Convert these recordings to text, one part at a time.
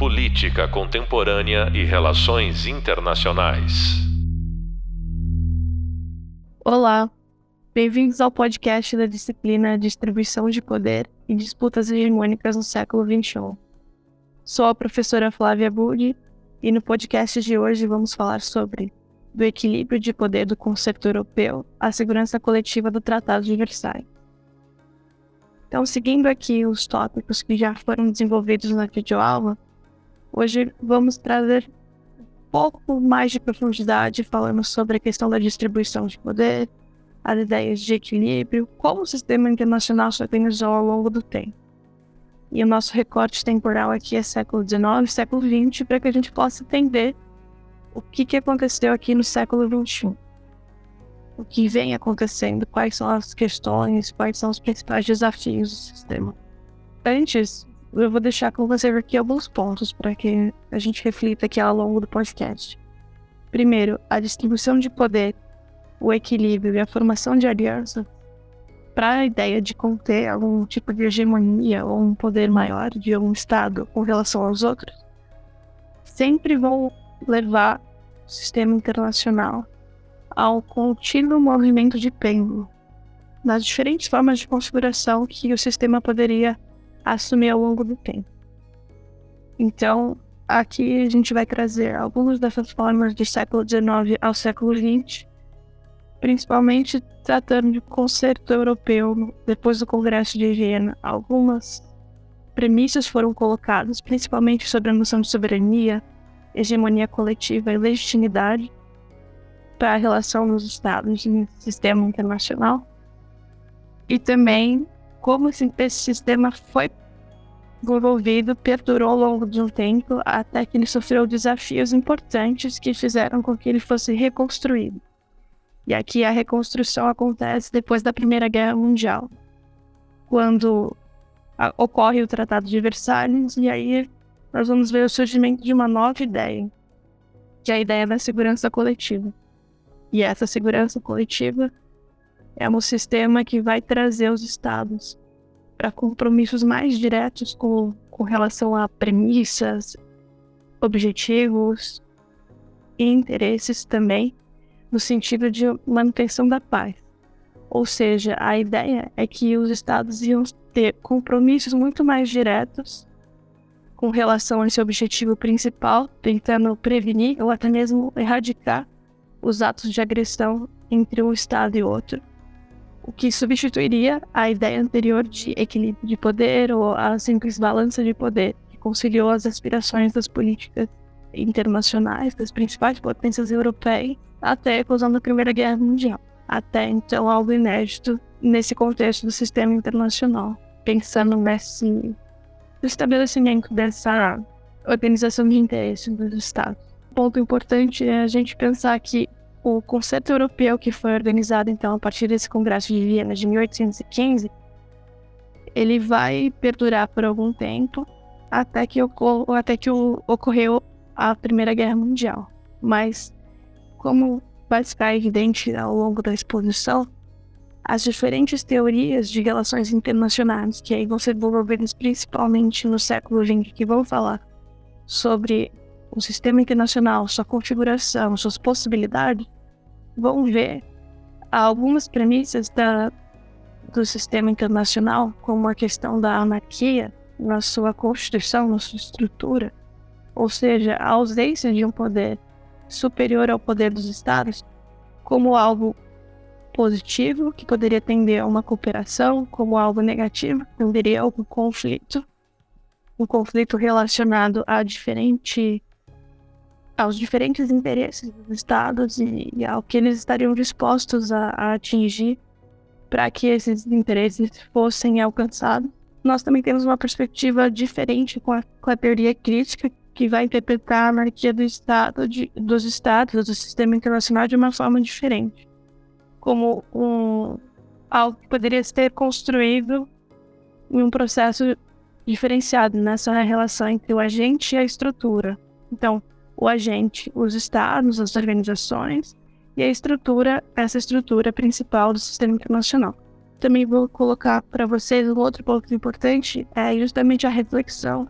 Política Contemporânea e Relações Internacionais. Olá, bem-vindos ao podcast da disciplina Distribuição de Poder e Disputas Hegemônicas no Século XXI. Sou a professora Flávia Budi e no podcast de hoje vamos falar sobre do equilíbrio de poder do conceito europeu à segurança coletiva do Tratado de Versailles. Então, seguindo aqui os tópicos que já foram desenvolvidos na videoaula, hoje vamos trazer um pouco mais de profundidade falando sobre a questão da distribuição de poder, as ideias de equilíbrio, como o sistema internacional se organizou ao longo do tempo. E o nosso recorte temporal aqui é século XIX, século XX, para que a gente possa entender o que, que aconteceu aqui no século XXI. O que vem acontecendo, quais são as questões, quais são os principais desafios do sistema. Antes, eu vou deixar com você aqui alguns pontos para que a gente reflita aqui ao longo do podcast. Primeiro, a distribuição de poder, o equilíbrio e a formação de aliança para a ideia de conter algum tipo de hegemonia ou um poder maior de um Estado com relação aos outros, sempre vão levar o sistema internacional ao contínuo movimento de pêndulo, nas diferentes formas de configuração que o sistema poderia assumir ao longo do tempo. Então, aqui a gente vai trazer algumas dessas formas do século XIX ao século XX principalmente tratando de concerto europeu depois do Congresso de Viena. Algumas premissas foram colocadas, principalmente sobre a noção de soberania, hegemonia coletiva e legitimidade para a relação dos Estados no sistema internacional. E também como esse sistema foi desenvolvido, perdurou ao longo de um tempo, até que ele sofreu desafios importantes que fizeram com que ele fosse reconstruído. E aqui a reconstrução acontece depois da Primeira Guerra Mundial, quando ocorre o Tratado de Versalhes, e aí nós vamos ver o surgimento de uma nova ideia, que é a ideia da segurança coletiva. E essa segurança coletiva é um sistema que vai trazer os estados para compromissos mais diretos com, com relação a premissas, objetivos e interesses também no sentido de manutenção da paz. Ou seja, a ideia é que os estados iam ter compromissos muito mais diretos com relação a esse objetivo principal, tentando prevenir ou até mesmo erradicar os atos de agressão entre um estado e outro, o que substituiria a ideia anterior de equilíbrio de poder ou a simples balança de poder, que conciliou as aspirações das políticas internacionais das principais potências europeias até a eclosão da Primeira Guerra Mundial. Até então, algo inédito nesse contexto do sistema internacional, pensando nesse estabelecimento dessa organização de interesses dos Estados. Um ponto importante é a gente pensar que o conceito europeu que foi organizado então a partir desse Congresso de Viena de 1815, ele vai perdurar por algum tempo até que, ocor até que ocorreu a Primeira Guerra Mundial. Mas, como vai ficar evidente ao longo da exposição, as diferentes teorias de relações internacionais que aí vão ser desenvolvidas principalmente no século XX, que vão falar sobre o sistema internacional, sua configuração, suas possibilidades, vão ver algumas premissas da, do sistema internacional, como a questão da anarquia na sua constituição, na sua estrutura, ou seja, a ausência de um poder superior ao poder dos estados, como algo positivo, que poderia tender a uma cooperação, como algo negativo, que tenderia a um conflito, um conflito relacionado a diferente, aos diferentes interesses dos estados e, e ao que eles estariam dispostos a, a atingir para que esses interesses fossem alcançados. Nós também temos uma perspectiva diferente com a, com a teoria crítica, que vai interpretar a anarquia do Estado, de, dos Estados, do sistema internacional de uma forma diferente. Como um, algo que poderia ser construído em um processo diferenciado nessa relação entre o agente e a estrutura. Então, o agente, os estados, as organizações, e a estrutura, essa estrutura principal do sistema internacional. Também vou colocar para vocês um outro ponto importante, é justamente a reflexão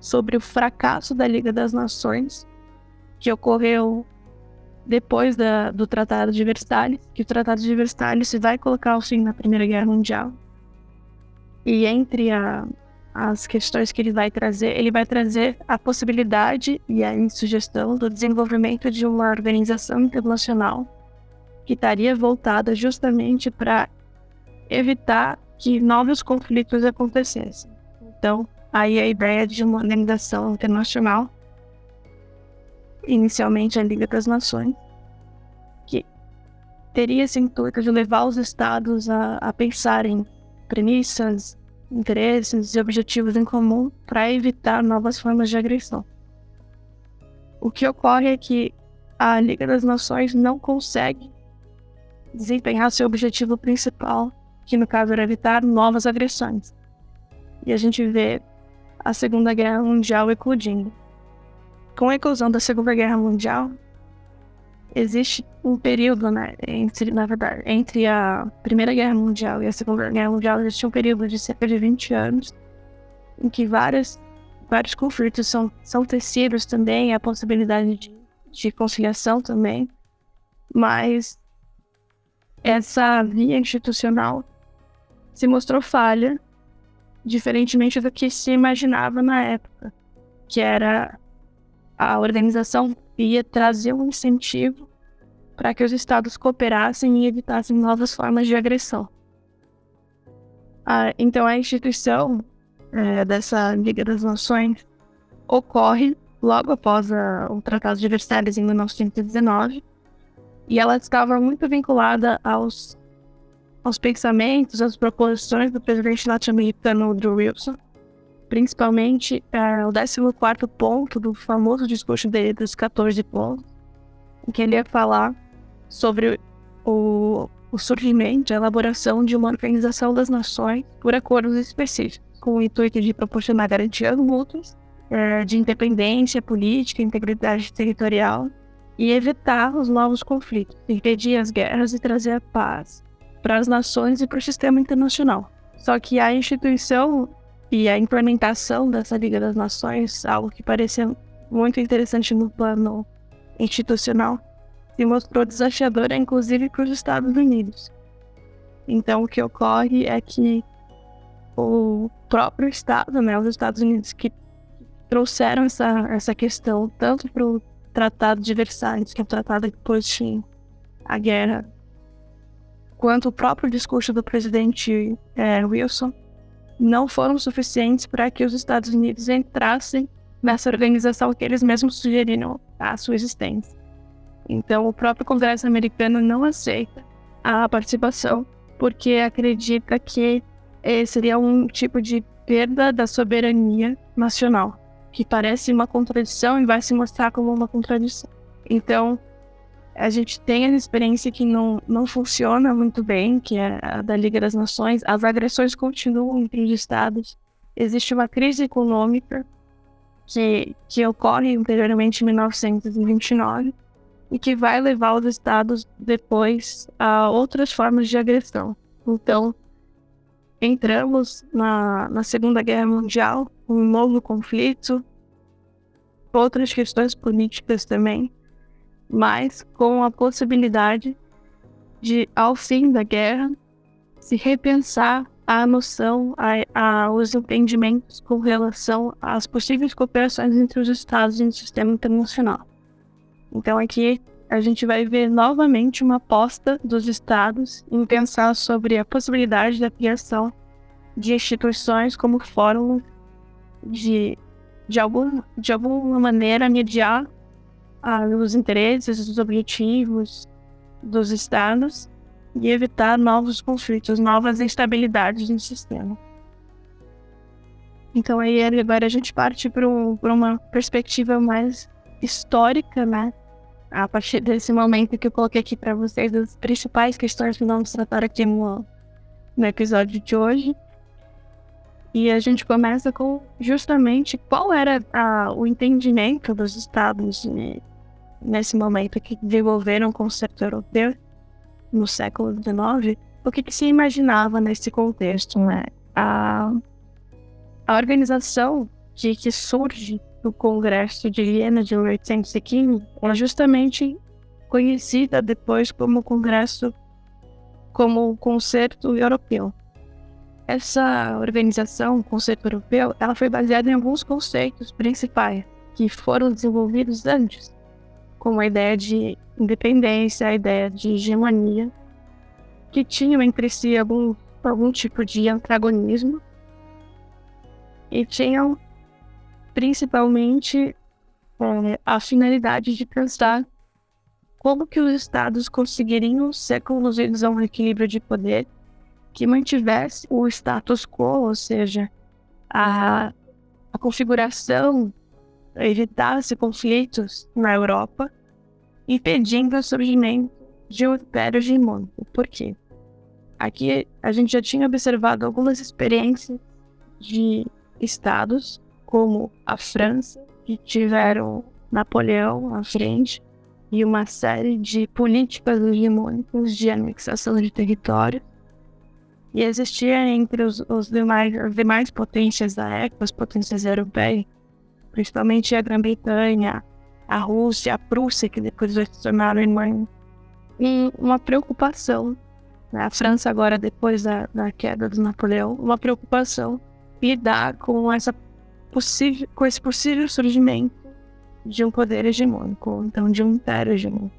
sobre o fracasso da Liga das Nações, que ocorreu depois da, do Tratado de Versalhes, que o Tratado de Versalhes vai colocar o fim na Primeira Guerra Mundial. E entre a, as questões que ele vai trazer, ele vai trazer a possibilidade e a sugestão do desenvolvimento de uma organização internacional que estaria voltada justamente para evitar que novos conflitos acontecessem. Então, aí a ideia de uma organização internacional, inicialmente a Liga das Nações, que teria esse intuito de levar os estados a, a pensar em premissas, interesses e objetivos em comum para evitar novas formas de agressão. O que ocorre é que a Liga das Nações não consegue desempenhar seu objetivo principal, que no caso era evitar novas agressões. E a gente vê a Segunda Guerra Mundial eclodindo. Com a eclosão da Segunda Guerra Mundial, existe um período, né, entre, na verdade, entre a Primeira Guerra Mundial e a Segunda Guerra Mundial, existe um período de cerca de 20 anos em que várias, vários conflitos são, são tecidos também, a possibilidade de, de conciliação também, mas essa via institucional se mostrou falha, diferentemente do que se imaginava na época, que era a organização ia trazer um incentivo para que os estados cooperassem e evitassem novas formas de agressão. Ah, então, a instituição é, dessa Liga das Nações ocorre logo após a, o Tratado de Versalhes em 1919 e ela estava muito vinculada aos, aos pensamentos, às proposições do presidente norte-americano Woodrow Wilson, principalmente é, o 14 ponto do famoso discurso dele dos 14 pontos, em que ele ia falar sobre o, o surgimento, a elaboração de uma organização das nações por acordos específicos, com o intuito de proporcionar garantias mútuas, é, de independência política, integridade territorial e evitar os novos conflitos, impedir as guerras e trazer a paz para as nações e para o sistema internacional. Só que a instituição e a implementação dessa Liga das Nações, algo que parecia muito interessante no plano institucional, se mostrou desafiadora, inclusive para os Estados Unidos. Então, o que ocorre é que o próprio Estado, né, os Estados Unidos, que trouxeram essa, essa questão tanto para o Tratado de Versalhes, que é o tratado que pôs fim guerra, quanto o próprio discurso do presidente é, Wilson, não foram suficientes para que os Estados Unidos entrassem nessa organização que eles mesmos sugeriram a sua existência. Então, o próprio Congresso americano não aceita a participação porque acredita que eh, seria um tipo de perda da soberania nacional, que parece uma contradição e vai se mostrar como uma contradição. Então, a gente tem a experiência que não, não funciona muito bem, que é a da Liga das Nações. As agressões continuam entre os estados. Existe uma crise econômica que, que ocorre anteriormente em 1929 e que vai levar os estados depois a outras formas de agressão. Então, entramos na, na Segunda Guerra Mundial, um novo conflito, outras questões políticas também mas com a possibilidade de, ao fim da guerra, se repensar a noção, a, a, os entendimentos com relação às possíveis cooperações entre os Estados e o sistema internacional. Então, aqui a gente vai ver novamente uma aposta dos Estados em pensar sobre a possibilidade da criação de instituições como fórum de, de, algum, de alguma maneira mediar os interesses, os objetivos dos estados e evitar novos conflitos, novas instabilidades no sistema. Então aí agora a gente parte para um, uma perspectiva mais histórica, né? A partir desse momento que eu coloquei aqui para vocês as principais questões que vamos tratar aqui no, no episódio de hoje. E a gente começa com justamente qual era a, o entendimento dos estados né, nesse momento que desenvolveram o conceito europeu no século XIX, o que, que, se imaginava nesse contexto, né? A, a organização que, que surge do Congresso de Viena de 1815 é justamente conhecida depois como Congresso, como Concerto Europeu. Essa organização, o Concerto Europeu, ela foi baseada em alguns conceitos principais que foram desenvolvidos antes, como a ideia de independência, a ideia de hegemonia, que tinham entre si algum, algum tipo de antagonismo. E tinham principalmente é, a finalidade de pensar como que os estados conseguiriam ser conduzidos a um equilíbrio de poder que mantivesse o status quo, ou seja, a, a configuração evitasse conflitos na Europa, impedindo o surgimento de um império hegemônico. Por quê? Aqui a gente já tinha observado algumas experiências de estados, como a França, que tiveram Napoleão à frente, e uma série de políticas hegemônicas de anexação de território. E existia entre os, os demais, as demais potências da época, as potências europeias, principalmente a Grã-Bretanha, a Rússia, a Prússia, que depois vai se tornar e uma preocupação, né? a França agora depois da, da queda do Napoleão, uma preocupação lidar com essa possível, com esse possível surgimento de um poder hegemônico, então de um império hegemônico.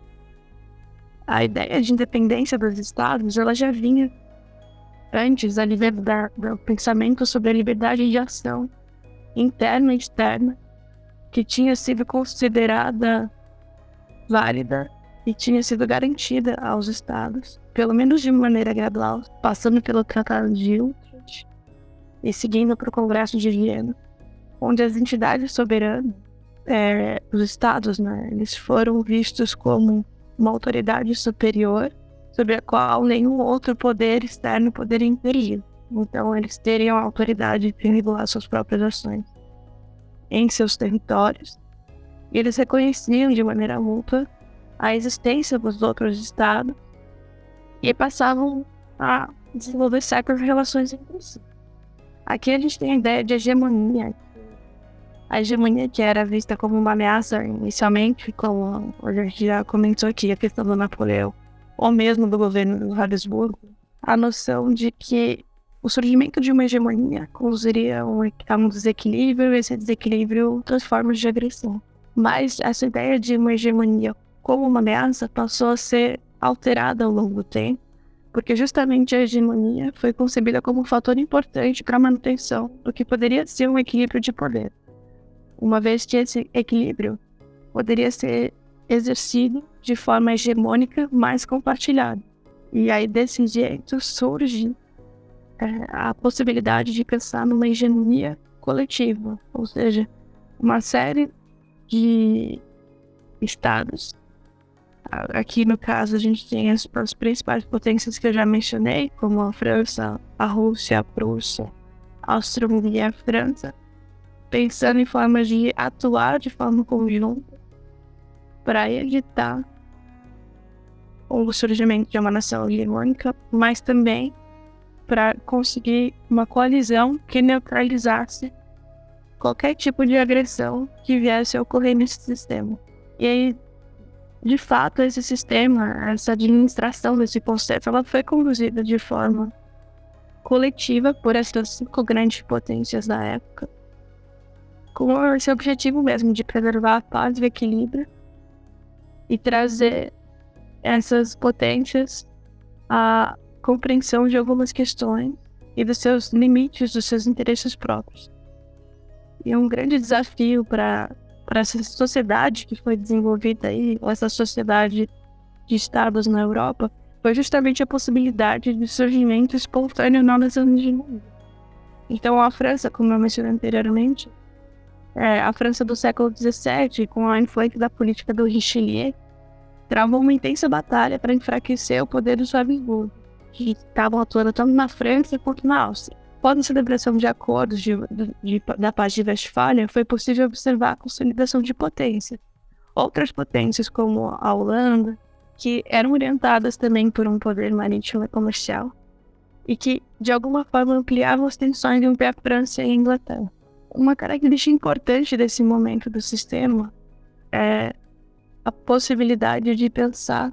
A ideia de independência dos estados, ela já vinha antes da liberdade, do pensamento sobre a liberdade de ação interna e externa, que tinha sido considerada válida e tinha sido garantida aos estados, pelo menos de maneira gradual, passando pelo Tratado de Utrecht e seguindo para o Congresso de Viena, onde as entidades soberanas é, os estados, né, eles foram vistos como uma autoridade superior sobre a qual nenhum outro poder externo poderia intervir. Então, eles teriam a autoridade de regular suas próprias ações em seus territórios. E eles reconheciam de maneira mútua a existência dos outros estados e passavam a desenvolver certas relações entre si. Aqui a gente tem a ideia de hegemonia, a hegemonia que era vista como uma ameaça inicialmente, como a gente já comentou aqui, a questão do Napoleão, ou mesmo do governo do Habsburgo, a noção de que o surgimento de uma hegemonia conduziria a um desequilíbrio, e esse desequilíbrio outras formas de agressão. Mas essa ideia de uma hegemonia como uma ameaça passou a ser alterada ao longo do tempo, porque justamente a hegemonia foi concebida como um fator importante para a manutenção do que poderia ser um equilíbrio de poder uma vez que esse equilíbrio poderia ser exercido de forma hegemônica, mais compartilhada. E aí, desse jeito, surge é, a possibilidade de pensar numa hegemonia coletiva, ou seja, uma série de estados. Aqui, no caso, a gente tem as, as principais potências que eu já mencionei, como a França, a Rússia, a Prússia, a Áustria-Hungria e a França, pensando em formas de atuar de forma conjunta para evitar o surgimento de uma nação hegemônica, mas também para conseguir uma coalizão que neutralizasse qualquer tipo de agressão que viesse a ocorrer nesse sistema. E aí, de fato, esse sistema, essa administração desse conceito, ela foi conduzida de forma coletiva por essas cinco grandes potências da época com esse objetivo mesmo de preservar a paz e o equilíbrio e trazer essas potências à compreensão de algumas questões e dos seus limites, dos seus interesses próprios. E um grande desafio para essa sociedade que foi desenvolvida aí, essa sociedade de estados na Europa, foi justamente a possibilidade de surgimento espontâneo novas anos de mundo. Então a França, como eu mencionei anteriormente, é, a França do século XVII, com a influência da política do Richelieu, travou uma intensa batalha para enfraquecer o poder dos Habsburgo, que estavam atuando tanto na França quanto na Áustria. Após a celebração de acordos de, de, da paz de Westfália, foi possível observar a consolidação de potências. Outras potências, como a Holanda, que eram orientadas também por um poder marítimo e comercial, e que, de alguma forma, ampliavam as tensões entre a França e a Inglaterra uma característica importante desse momento do sistema é a possibilidade de pensar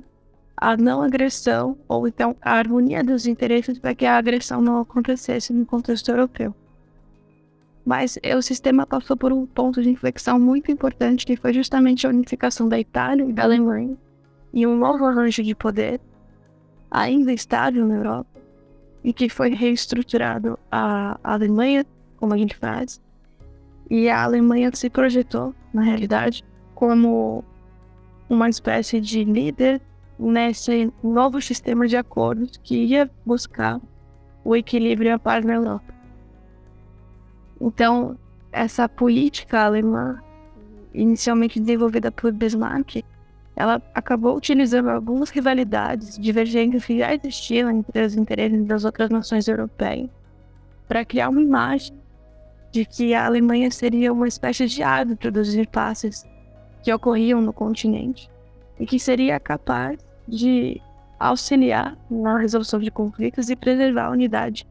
a não agressão ou então a harmonia dos interesses para que a agressão não acontecesse no contexto europeu. Mas o sistema passou por um ponto de inflexão muito importante que foi justamente a unificação da Itália e da Alemanha e um novo arranjo de poder ainda estável na Europa e que foi reestruturado a Alemanha, como a gente faz, e a Alemanha se projetou, na realidade, como uma espécie de líder nesse novo sistema de acordos que ia buscar o equilíbrio e a paz na Europa. Então, essa política alemã, inicialmente desenvolvida por Bismarck, ela acabou utilizando algumas rivalidades, divergências que já existiam entre os interesses das outras nações europeias, para criar uma imagem de que a Alemanha seria uma espécie de árbitro dos impasses que ocorriam no continente e que seria capaz de auxiliar na resolução de conflitos e preservar a unidade,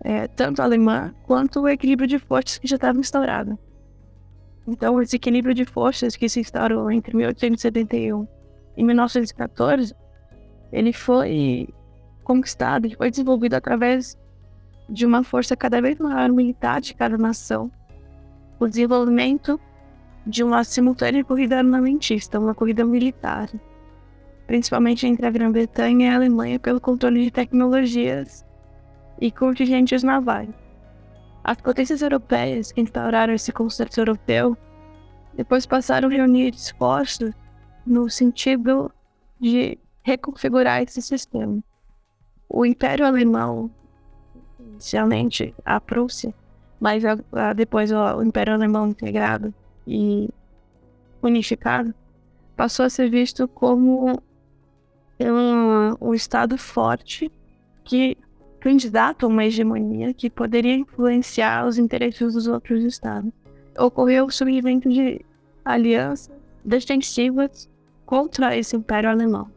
é, tanto alemã quanto o equilíbrio de forças que já estava instaurado. Então, esse equilíbrio de forças que se instaurou entre 1871 e 1914, ele foi conquistado, ele foi desenvolvido através de uma força cada vez maior militar de cada nação, o desenvolvimento de uma simultânea corrida armamentista, uma corrida militar, principalmente entre a Grã-Bretanha e a Alemanha, pelo controle de tecnologias e contingentes navais. As potências europeias que instauraram esse conceito europeu depois passaram a reunir esforços no sentido de reconfigurar esse sistema. O Império Alemão, inicialmente a Prússia, mas a, a, depois o, o Império Alemão integrado e unificado, passou a ser visto como um, um Estado forte que candidato a uma hegemonia que poderia influenciar os interesses dos outros Estados. Ocorreu o surgimento de alianças defensivas contra esse Império Alemão.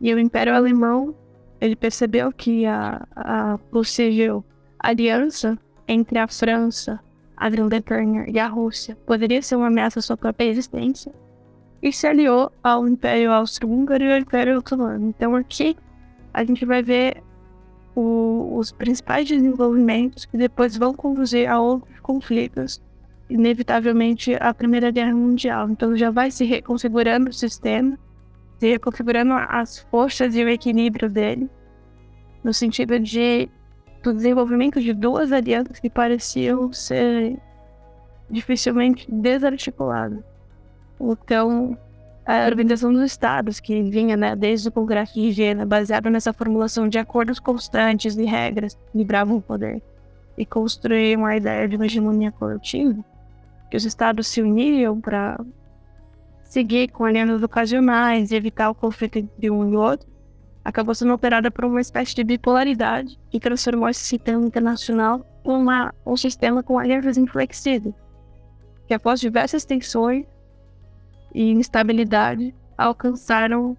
E o Império Alemão ele percebeu que a, a possível aliança entre a França, a Grã-Bretanha e a Rússia poderia ser uma ameaça à sua própria existência e se aliou ao Império Austro-Húngaro e ao Império Otomano. Então aqui a gente vai ver o, os principais desenvolvimentos que depois vão conduzir a outros conflitos, inevitavelmente a Primeira Guerra Mundial. Então já vai se reconfigurando o sistema, se reconfigurando as forças e o equilíbrio dele, no sentido de do desenvolvimento de duas alianças que pareciam ser dificilmente desarticuladas. Então, a Organização dos Estados, que vinha né, desde o Congresso de Viena, baseado nessa formulação de acordos constantes e regras libravam o poder, e construíam a ideia de uma hegemonia coletiva, que os Estados se uniam para seguir com alianças ocasionais e evitar o conflito entre um e outro, acabou sendo operada por uma espécie de bipolaridade que transformou esse sistema internacional em um sistema com alianças inflexíveis, que após diversas tensões e instabilidade alcançaram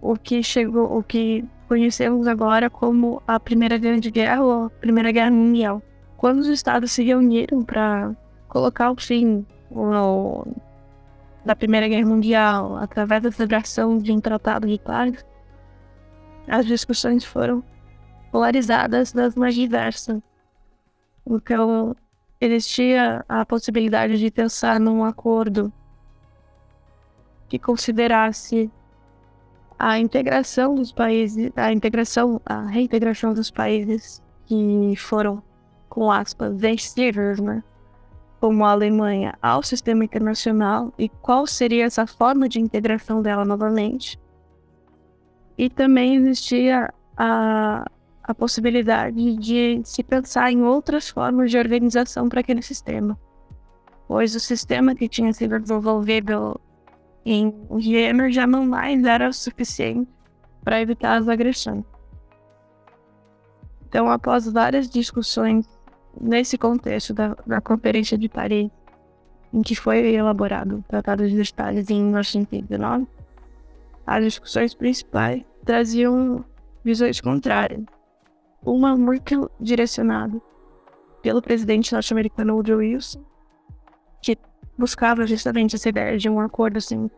o que chegou, o que conhecemos agora como a Primeira Grande Guerra ou a Primeira Guerra Mundial. Quando os estados se reuniram para colocar o fim da Primeira Guerra Mundial através da celebração de um tratado de paz, as discussões foram polarizadas das mais diversas. Então, existia a possibilidade de pensar num acordo que considerasse a integração dos países, a integração, a reintegração dos países que foram, com aspas, vencidos, né? Como a Alemanha ao sistema internacional e qual seria essa forma de integração dela novamente. E também existia a, a possibilidade de se pensar em outras formas de organização para aquele sistema, pois o sistema que tinha sido desenvolvido em gênero já não mais era o suficiente para evitar as agressões. Então, após várias discussões nesse contexto da, da Conferência de Paris, em que foi elaborado o Tratado de Detalhes em 1919, as discussões principais traziam visões contrárias. Uma muito direcionada pelo presidente norte-americano Woodrow Wilson, buscava justamente essa ideia de um acordo assim,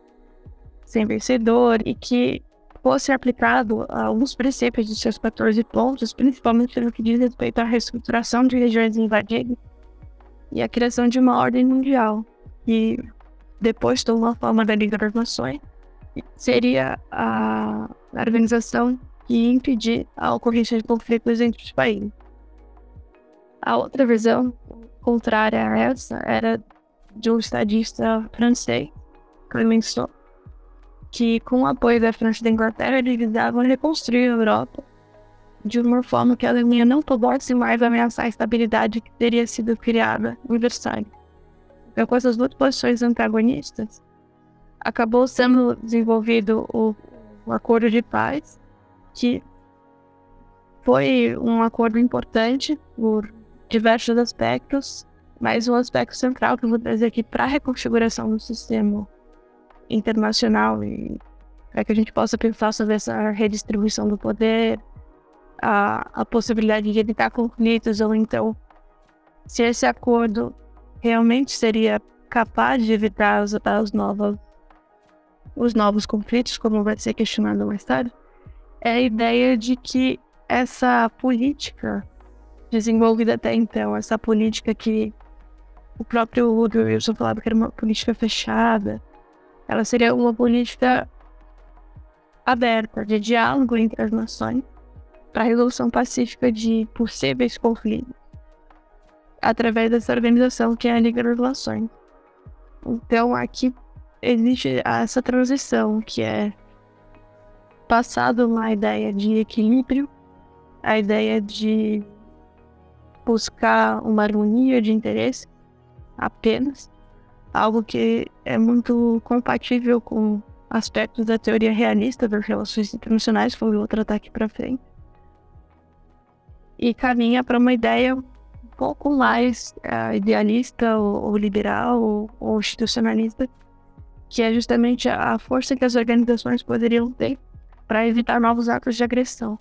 sem vencedor e que fosse aplicado alguns princípios de seus 14 pontos, principalmente no que diz respeito à reestruturação de regiões invadidas e a criação de uma ordem mundial, que depois tomou a forma da Liga das Nações, seria a organização que impedir a ocorrência de conflitos entre os países. A outra visão, contrária a essa, era de um estadista francês, Clemenceau, que, com o apoio da França e da Inglaterra, eles visavam reconstruir a Europa de uma forma que a Alemanha não pudesse mais ameaçar a estabilidade que teria sido criada em Versalhes. Então, com essas duas posições antagonistas, acabou sendo desenvolvido o, o Acordo de Paz, que foi um acordo importante por diversos aspectos, mas um aspecto central que eu vou trazer aqui para a reconfiguração do sistema internacional e para que a gente possa pensar sobre essa redistribuição do poder, a, a possibilidade de evitar conflitos, ou então se esse acordo realmente seria capaz de evitar os, os, novos, os novos conflitos, como vai ser questionado mais tarde, é a ideia de que essa política desenvolvida até então, essa política que o próprio Woodrow Wilson falava que era uma política fechada, ela seria uma política aberta, de diálogo entre as nações, para a resolução pacífica de possíveis conflitos, através dessa organização que é a Liga das Nações. Então, aqui existe essa transição, que é passado uma ideia de equilíbrio, a ideia de buscar uma harmonia de interesse apenas, algo que é muito compatível com aspectos da teoria realista das relações internacionais, que eu vou tratar aqui para frente. E caminha para uma ideia um pouco mais uh, idealista ou, ou liberal ou, ou, institucionalista, que é justamente a força que as organizações poderiam ter para evitar novos atos de agressão.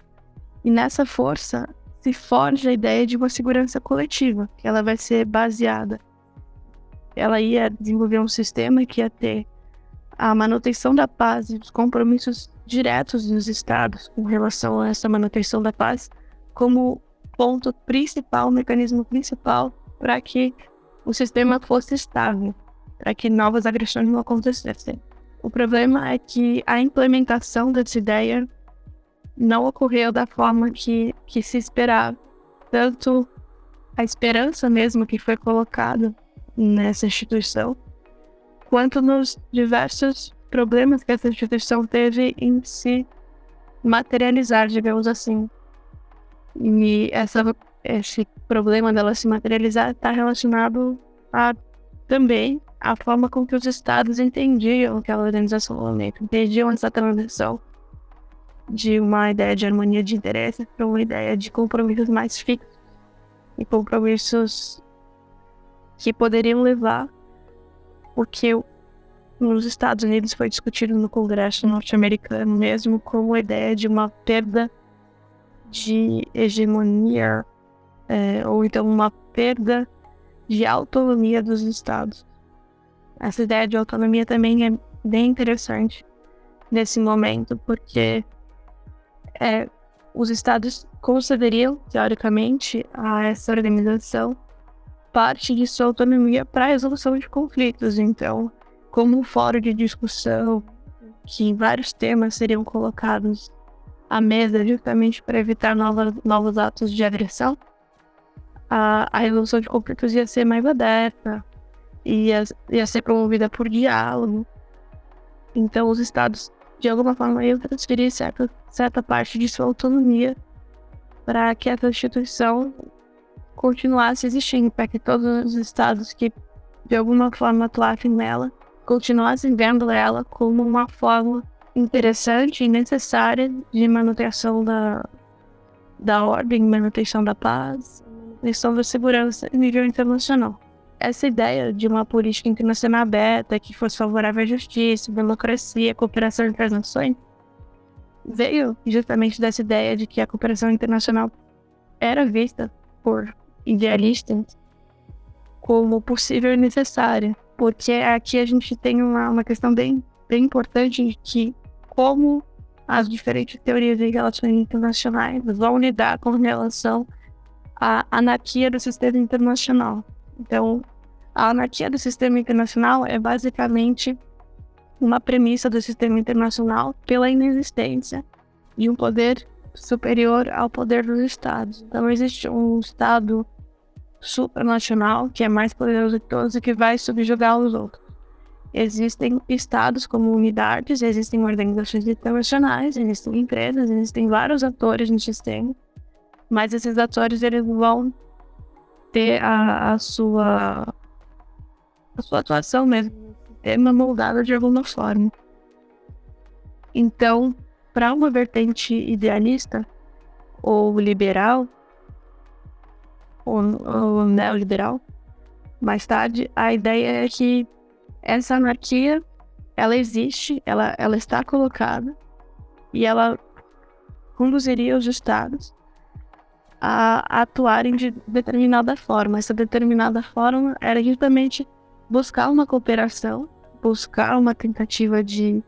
E nessa força se forja a ideia de uma segurança coletiva, que ela vai ser baseada ela ia desenvolver um sistema que ia ter a manutenção da paz e os compromissos diretos dos estados com relação a essa manutenção da paz como ponto principal, mecanismo principal para que o sistema fosse estável, para que novas agressões não acontecessem. O problema é que a implementação dessa ideia não ocorreu da forma que, que se esperava. Tanto a esperança mesmo que foi colocada nessa instituição, quanto nos diversos problemas que essa instituição teve em se materializar, digamos assim. E essa, esse problema dela se materializar está relacionado a também a forma com que os estados entendiam aquela organização no momento, entendiam essa transição de uma ideia de harmonia de interesses para uma ideia de compromissos mais fixos e compromissos que poderiam levar o que nos Estados Unidos foi discutido no Congresso norte-americano mesmo como a ideia de uma perda de hegemonia é, ou então uma perda de autonomia dos estados. Essa ideia de autonomia também é bem interessante nesse momento porque é, os estados concederiam teoricamente a essa organização parte de sua autonomia para a resolução de conflitos. Então, como um fórum de discussão, que vários temas seriam colocados à mesa justamente para evitar novas, novos atos de agressão, a, a resolução de conflitos ia ser mais aberta, ia, ia ser promovida por diálogo. Então, os estados, de alguma forma, iam transferir certa, certa parte de sua autonomia para que essa instituição continuasse existindo, para que todos os estados que de alguma forma atuassem nela continuassem vendo ela como uma forma interessante e necessária de manutenção da, da ordem, manutenção da paz, manutenção da segurança em nível internacional. Essa ideia de uma política internacional aberta que fosse favorável à justiça, democracia, cooperação entre as nações, veio justamente dessa ideia de que a cooperação internacional era vista por idealistas como possível e necessária, porque aqui a gente tem uma, uma questão bem, bem importante de que como as diferentes teorias de relações internacionais vão lidar com relação à anarquia do sistema internacional. Então, a anarquia do sistema internacional é basicamente uma premissa do sistema internacional pela inexistência de um poder superior ao poder dos estados. Então existe um estado supranacional que é mais poderoso que todos e que vai subjugar os outros. Existem estados como unidades, existem organizações internacionais, existem empresas, existem vários atores no sistema, mas esses atores eles vão ter a, a sua a sua atuação mesmo no sistema moldada de alguma forma. Então, para uma vertente idealista ou liberal, ou, ou neoliberal, mais tarde, a ideia é que essa anarquia ela existe, ela, ela está colocada e ela conduziria os estados a, a atuarem de determinada forma. Essa determinada forma era justamente buscar uma cooperação, buscar uma tentativa de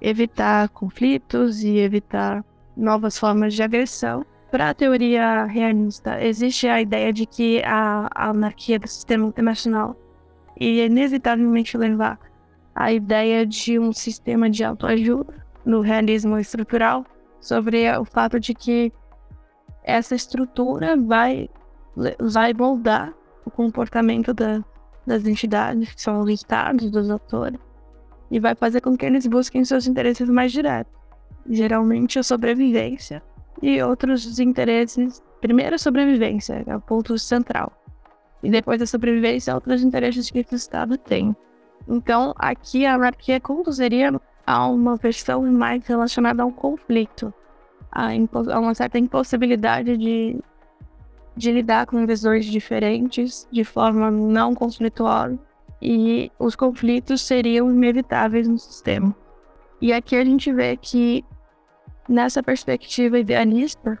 evitar conflitos e evitar novas formas de agressão. Para a teoria realista, existe a ideia de que a, a anarquia do sistema internacional iria inevitavelmente levar à ideia de um sistema de autoajuda no realismo estrutural, sobre o fato de que essa estrutura vai, vai moldar o comportamento da, das entidades, que são os estados, dos atores, e vai fazer com que eles busquem seus interesses mais diretos. Geralmente a sobrevivência e outros interesses. Primeiro a sobrevivência, é o ponto central. E depois da sobrevivência, outros interesses que o Estado tem. Então, aqui a anarquia conduziria a uma versão mais relacionada ao conflito, a, a uma certa impossibilidade de, de lidar com visões diferentes de forma não conflituosa e os conflitos seriam inevitáveis no sistema. E aqui a gente vê que nessa perspectiva idealista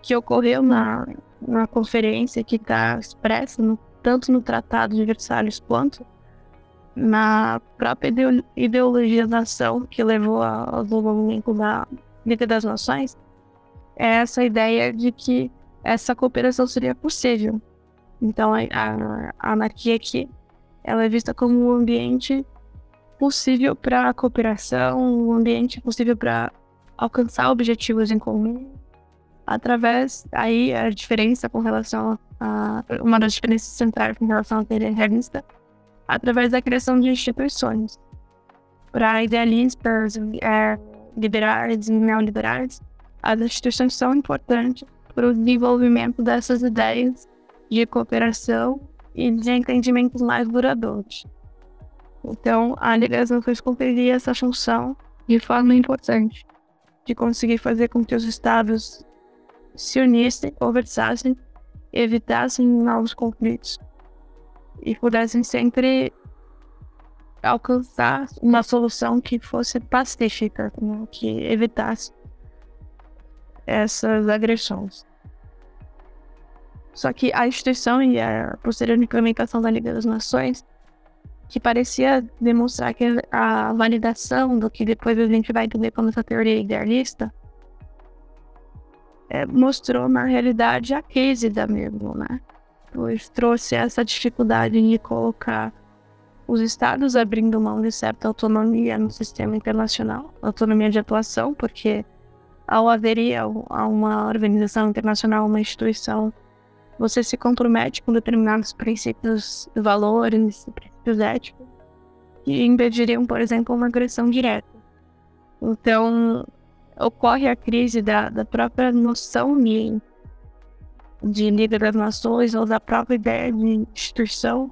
que ocorreu na, na conferência que está expressa no, tanto no Tratado de Versalhes quanto na própria ideologia da ação que levou ao desenvolvimento da Liga das Nações, é essa ideia de que essa cooperação seria possível. Então, a, a, anarquia aqui ela é vista como um ambiente possível para a cooperação, um ambiente possível para alcançar objetivos em comum, através, aí a diferença com relação a, uma das diferenças centrais com relação à teoria realista, através da criação de instituições. Para idealistas, é, liberais e neoliberais, as instituições são importantes para o desenvolvimento dessas ideias de cooperação e de entendimentos mais duradouros. Então, a Liga das Nações cumpriria essa função de forma importante, de conseguir fazer com que os estados se unissem, conversassem, evitassem novos conflitos e pudessem sempre alcançar uma solução que fosse pacífica, né? que evitasse essas agressões. Só que a instituição e a posterior implementação da Liga das Nações, que parecia demonstrar que a validação do que depois a gente vai entender como essa teoria idealista, é, mostrou na realidade a crise da mesmo, né? Pois trouxe essa dificuldade de colocar os estados abrindo mão de certa autonomia no sistema internacional, autonomia de atuação, porque ao haveria a uma organização internacional, uma instituição você se compromete com determinados princípios, valores, princípios éticos, que impediriam, por exemplo, uma agressão direta. Então, ocorre a crise da, da própria noção de, de líder das nações ou da própria ideia de instituição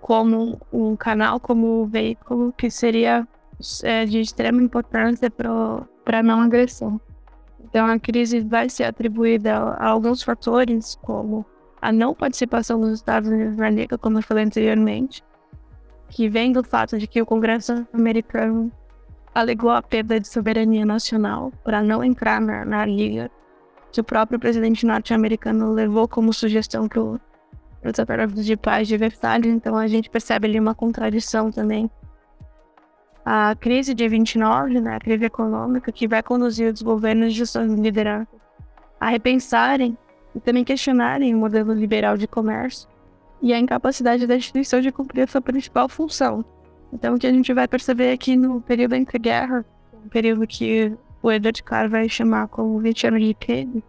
como um canal, como um veículo que seria é, de extrema importância para a não agressão. Então, a crise vai ser atribuída a alguns fatores, como a não participação dos Estados Unidos na Liga, como eu falei anteriormente, que vem do fato de que o Congresso americano alegou a perda de soberania nacional para não entrar na, na Liga, que o próprio presidente norte-americano levou como sugestão para o Tratado de Paz de Versalhes, então a gente percebe ali uma contradição também. A crise de 29, né, a crise econômica, que vai conduzir os governos de suas lideranças a repensarem e também questionarem o modelo liberal de comércio e a incapacidade da instituição de cumprir a sua principal função. Então, o que a gente vai perceber aqui no período entre guerra, um período que o Edward Carr vai chamar como 20 anos de crise,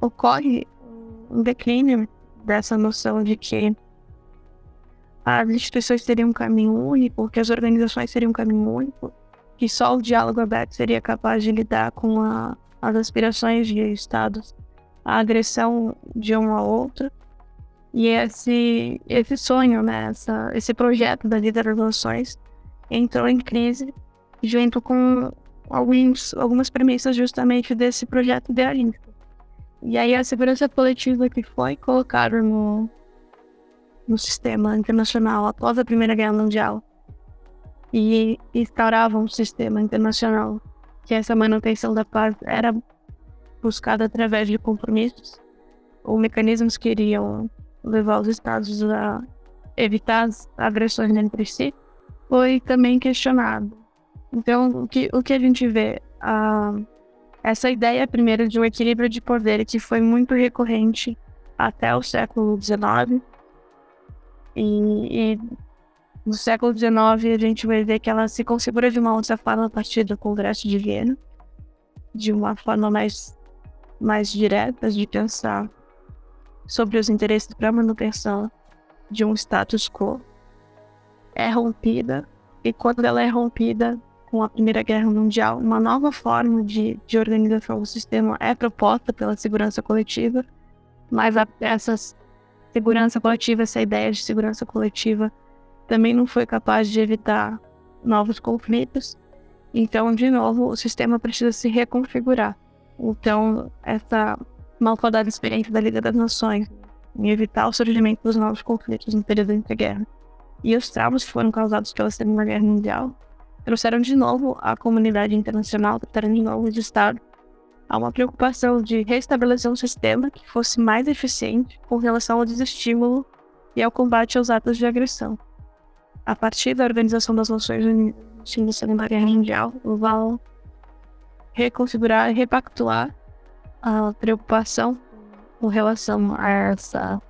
ocorre um declínio dessa noção de que as instituições teriam um caminho único, que as organizações teriam um caminho único, que só o diálogo aberto seria capaz de lidar com a, as aspirações de estados, a agressão de um ao outro. E esse, esse sonho, né, essa, esse projeto da Liga das Nações entrou em crise junto com alguns, algumas premissas justamente desse projeto idealista. E aí a segurança coletiva que foi colocada no, no sistema internacional após a Primeira Guerra Mundial e instaurava um sistema internacional que essa manutenção da paz era buscada através de compromissos ou mecanismos que iriam levar os estados a evitar as agressões entre si, foi também questionado. Então, o que, o que a gente vê? Uh, essa ideia, primeiro, de um equilíbrio de poder que foi muito recorrente até o século XIX. E, e no século XIX a gente vai ver que ela se configura de uma outra forma a partir do Congresso de Viena, de uma forma mais, mais direta de pensar sobre os interesses para manutenção de um status quo. É rompida, e quando ela é rompida, com a Primeira Guerra Mundial, uma nova forma de, de organização do sistema é proposta pela segurança coletiva, mas a, essa segurança coletiva, essa ideia de segurança coletiva, também não foi capaz de evitar novos conflitos. Então, de novo, o sistema precisa se reconfigurar. Então, essa malvada experiência da Liga das Nações em evitar o surgimento dos novos conflitos no período entre guerra e os traumas que foram causados pela Segunda Guerra Mundial trouxeram de novo a comunidade internacional, trouxeram de novo de Estado a uma preocupação de restabelecer um sistema que fosse mais eficiente com relação ao desestímulo e ao combate aos atos de agressão. A partir da Organização das Nações Unidas da Segunda Guerra Mundial, vão reconfigurar repactuar a preocupação com relação a essa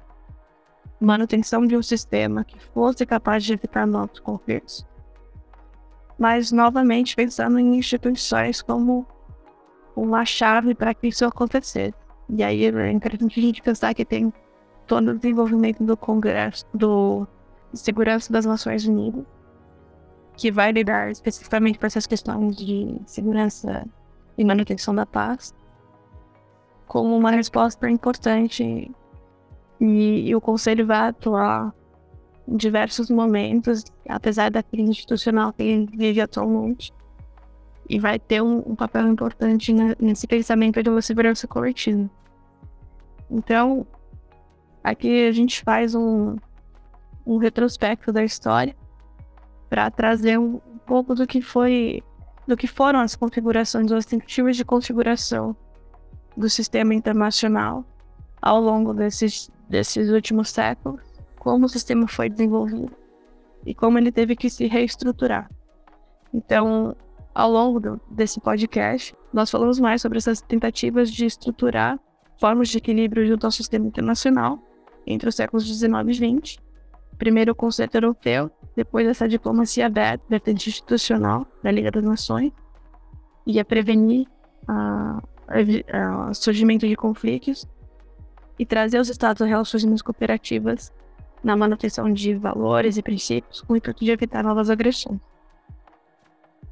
manutenção de um sistema que fosse capaz de evitar novos conflitos mas novamente pensando em instituições como uma chave para que isso acontecer. E aí é interessante a gente pensar que tem todo o desenvolvimento do Congresso, do Segurança das Nações Unidas, que vai lidar especificamente para essas questões de segurança e manutenção da paz, como uma resposta importante e, e o Conselho vai atuar em diversos momentos, apesar da crise institucional que ele vive atualmente. E vai ter um, um papel importante nesse pensamento de uma segurança coletiva. Então, aqui a gente faz um, um retrospecto da história para trazer um, pouco do que foi, do que foram as configurações, as tentativas de configuração do sistema internacional ao longo desses, desses últimos séculos como o sistema foi desenvolvido e como ele teve que se reestruturar. Então, ao longo do, desse podcast, nós falamos mais sobre essas tentativas de estruturar formas de equilíbrio junto ao sistema internacional entre os séculos XIX e XX. Primeiro o conceito europeu, depois essa diplomacia aberta, vertente institucional da Liga das Nações, ia prevenir o surgimento de conflitos e trazer os estados a relações cooperativas na manutenção de valores e princípios com o intuito de evitar novas agressões.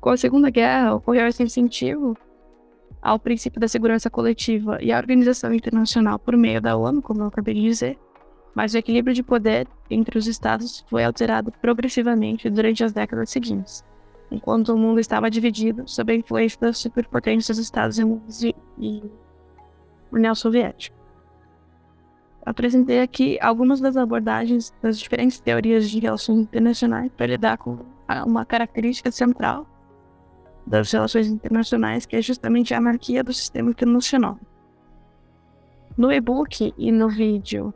Com a Segunda Guerra, ocorreu esse incentivo ao princípio da segurança coletiva e à organização internacional por meio da ONU, como eu acabei de dizer, mas o equilíbrio de poder entre os estados foi alterado progressivamente durante as décadas seguintes, enquanto o mundo estava dividido sob a influência das superpotências dos Estados Unidos e, União Soviética apresentei aqui algumas das abordagens das diferentes teorias de relações internacionais para lidar com uma característica central das relações internacionais, que é justamente a anarquia do sistema internacional. No e-book e no vídeo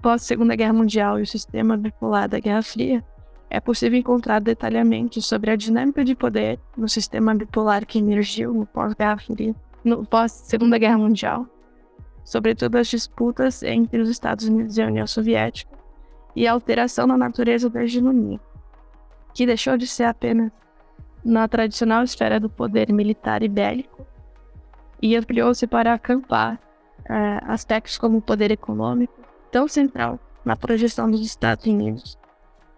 pós-Segunda Guerra Mundial e o sistema bipolar da Guerra Fria, é possível encontrar detalhamentos sobre a dinâmica de poder no sistema bipolar que emergiu no pós-Guerra Fria, no pós-Segunda Guerra Mundial, sobretudo as disputas entre os Estados Unidos e a União Soviética, e a alteração na natureza da hegemonia, que deixou de ser apenas na tradicional esfera do poder militar e bélico e ampliou-se para acampar é, aspectos como o poder econômico, tão central na projeção dos Estados Unidos.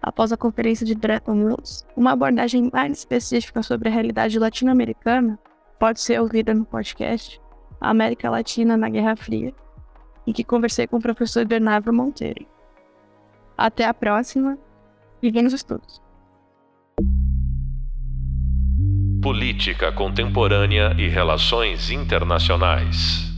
Após a conferência de Bretton Woods, uma abordagem mais específica sobre a realidade latino-americana pode ser ouvida no podcast América Latina na Guerra Fria, em que conversei com o professor Bernardo Monteiro. Até a próxima e bons estudos! Política Contemporânea e Relações Internacionais